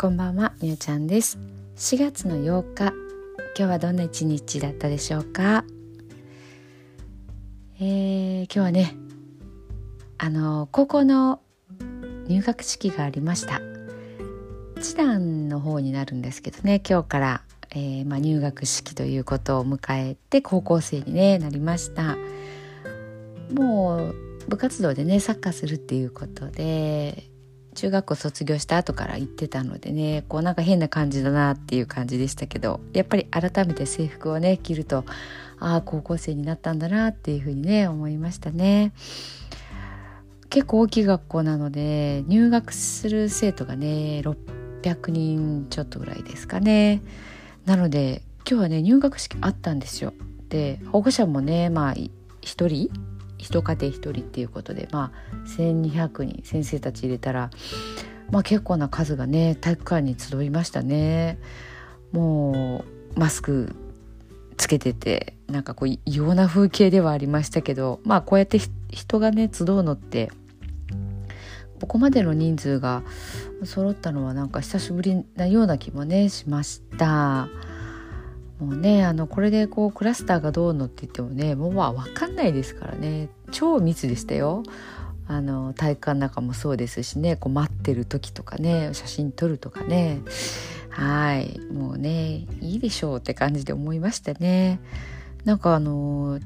こんばんはみゆちゃんです。4月の8日今日はどんな一日だったでしょうか？えー、今日はねあの高校の入学式がありました。一段の方になるんですけどね今日から、えー、まあ、入学式ということを迎えて高校生に、ね、なりました。もう部活動でねサッカーするっていうことで中学校卒業した後から行ってたのでねこうなんか変な感じだなっていう感じでしたけどやっぱり改めて制服をね着るとああ高校生になったんだなっていうふうにね思いましたね。結構大きい学校なので入学する生徒がね600人ちょっとぐらいですかね。なので今日はね入学式あったんですよ。で保護者もねまあ1人一家庭一人っていうことでまあ1,200人先生たち入れたら、まあ、結構な数がね体育館に集いましたね。もうマスクつけててなんかこう異様な風景ではありましたけどまあこうやって人がね集うのってここまでの人数が揃ったのはなんか久しぶりなような気もねしました。もうねあのこれでこうクラスターがどうのって言ってもねもうまあ分かんないですからね。超密でしたよ。あの体育館の中もそうですしね。こう待ってる時とかね写真撮るとかね。はい。もうねいいでしょうって感じで思いましたね。なんかあの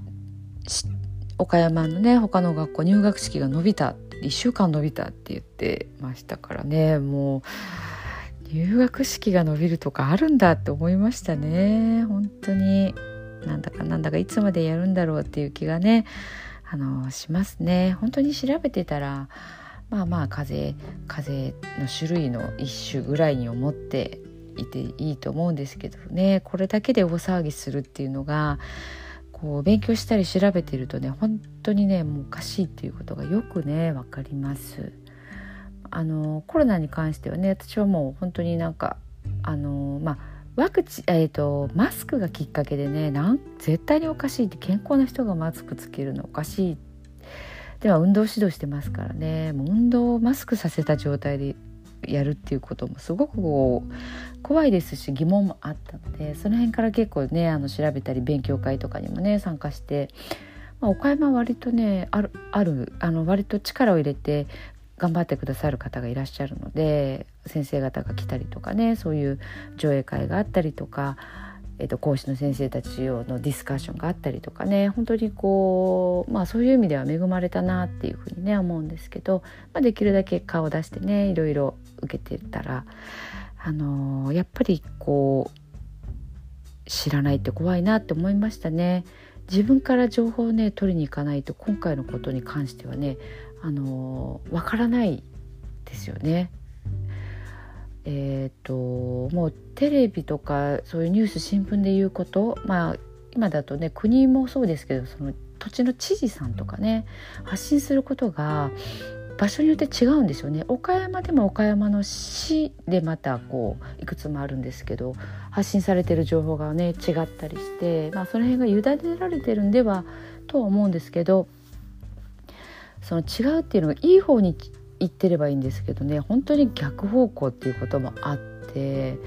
岡山のね他の学校入学式が伸びた1週間伸びたって言ってましたからね。もう入学式が伸びるとかあるんだって思いましたね。本当に。なんだかなんだかいつまでやるんだろうっていう気がねあのしますね。本当に調べてたらまあまあ風邪風邪の種類の一種ぐらいに思っていていいと思うんですけどね。これだけで大騒ぎするっていうのがこう勉強したり調べてるとね本当にねもうおかしいっていうことがよくね分かります。あのコロナに関してはね私はもう本当になんかあのまあワクチン、えーと、マスクがきっかけでねなん絶対におかしいって健康な人がマスクつけるのおかしい。では運動指導してますからねもう運動をマスクさせた状態でやるっていうこともすごくこう怖いですし疑問もあったのでその辺から結構ねあの調べたり勉強会とかにもね参加して、まあ、岡山は割とねあるあるあの割と力を入れて頑張ってくださる方がいらっしゃるので先生方が来たりとかねそういう上映会があったりとか、えー、と講師の先生たち用のディスカッションがあったりとかね本当にこうまあそういう意味では恵まれたなっていうふうにね思うんですけど、まあ、できるだけ顔を出してねいろいろ受けてたら、あのー、やっぱりこう知らないって怖いなって思いましたね。自分から情報をね取りに行かないと今回のことに関してはねあのわからないですよね。えーと、もうテレビとかそういうニュース新聞で言うことまあ今だとね国もそうですけどその土地の知事さんとかね発信することが場所によって違うんですよね岡山でも岡山の市でまたこういくつもあるんですけど発信されてる情報がね違ったりして、まあ、その辺が委ねられてるんではとは思うんですけどその違うっていうのがいい方に行ってればいいんですけどね。本当に逆方向っていうこともあって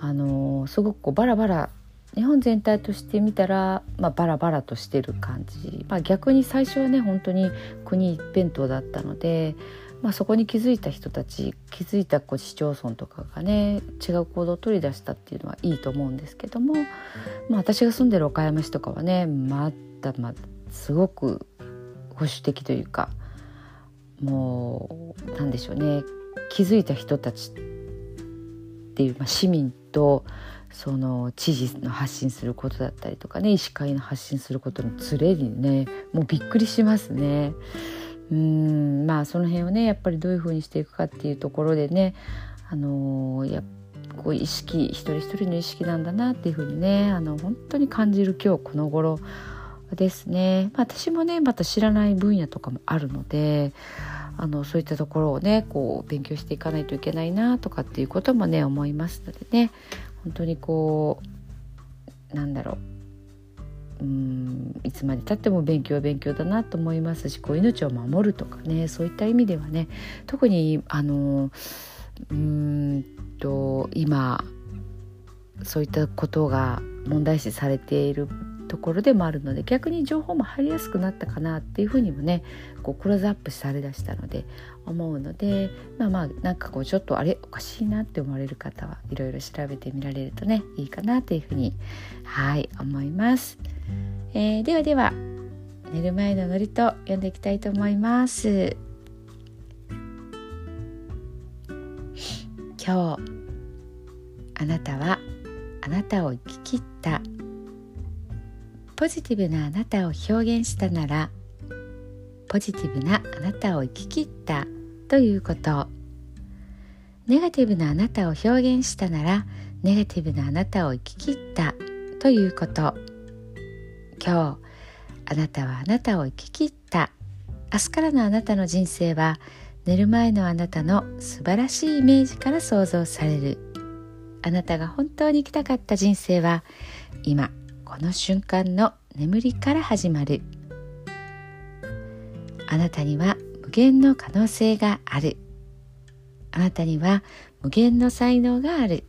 あのすごくこうバラバラ日本全体として見たら、まあ、バラバラとしてる感じ、まあ、逆に最初はね本当に国一辺倒だったので、まあ、そこに気づいた人たち気づいたこう市町村とかがね違う行動を取り出したっていうのはいいと思うんですけども、まあ、私が住んでる岡山市とかはねまだまだすごく保守的というかもうなんでしょうね気づいた人たちっていう、まあ、市民とその知事の発信することだったりとかね医師会の発信することのズレにねもうびっくりしますね。うんまあその辺をねやっぱりどういうふうにしていくかっていうところでねあの、やこう意識一人一人の意識なんだなっていうふうにねあの本当に感じる今日この頃ですね、まあ、私もねまた知らない分野とかもあるのであのそういったところをねこう勉強していかないといけないなとかっていうこともね思いますのでね。本当にこうなんだろう。うんいつまでたっても勉強は勉強だなと思いますしこう命を守るとかねそういった意味ではね特にあのうんと今そういったことが問題視されているところでもあるので逆に情報も入りやすくなったかなっていうふうにもねこうクローズアップされだしたので思うのでまあまあなんかこうちょっとあれおかしいなって思われる方はいろいろ調べてみられるとねいいかなというふうにはい思います、えー、ではでは寝る前のノリと読んでいきたいと思います。今日あなたはあなたを生き切ったポジティブなあなたを表現したならポジティブなあなたを生き切ったということ。ネガティブなあなたを表現したならネガティブなあなたを生き切ったということ。今日あなたはあなたを生き切った。明日からのあなたの人生は寝る前のあなたの素晴らしいイメージから想像される。あなたが本当に生きたかった人生は今この瞬間の眠りから始まる。あなたには無限の可能性がある。あなたには無限の才能がある。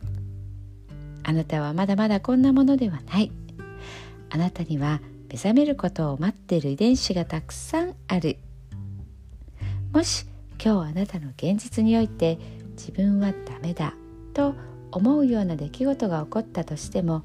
あなたはまだまだこんなものではない。あなたには目覚めることを待っている遺伝子がたくさんある。もし今日あなたの現実において自分はダメだと思うような出来事が起こったとしても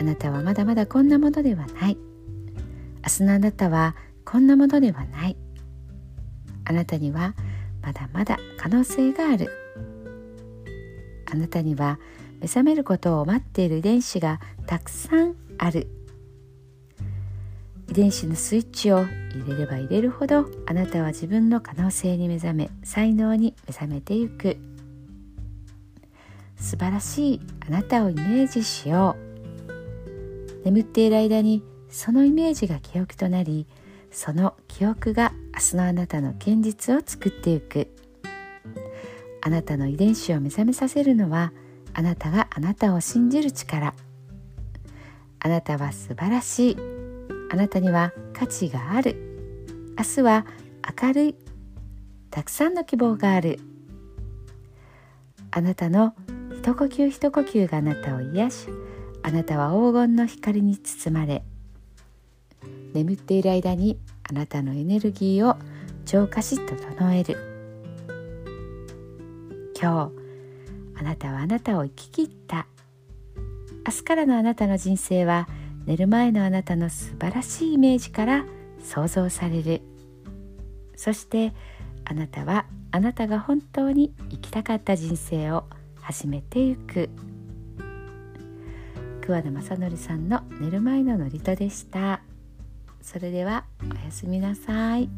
あなたはまだまだこんなものではない。明日のあなたはこんなものではない。あなたにはまだまだ可能性がある。あなたには目覚めることを待っている遺伝子がたくさんある。遺伝子のスイッチを入れれば入れるほどあなたは自分の可能性に目覚め才能に目覚めてゆく。素晴らしいあなたをイメージしよう。眠っている間にそのイメージが記憶となりその記憶が明日のあなたの現実を作っていく。あなたの遺伝子を目覚めさせるのはあなたがあなたを信じる力。あなたは素晴らしい。あなたには価値がある。明日は明るい。たくさんの希望がある。あなたの一呼吸一呼吸があなたを癒しあなたは黄金の光に包まれ眠っている間にあなたのエネルギーを浄化し整える。今日あなたはあなたを生き切った。明日からのあなたの人生は寝る前のあなたの素晴らしいイメージから想像される。そしてあなたはあなたが本当に生きたかった人生を始めていく。桑田正則さんの寝る前の祝詞でしたそれではおやすみなさい。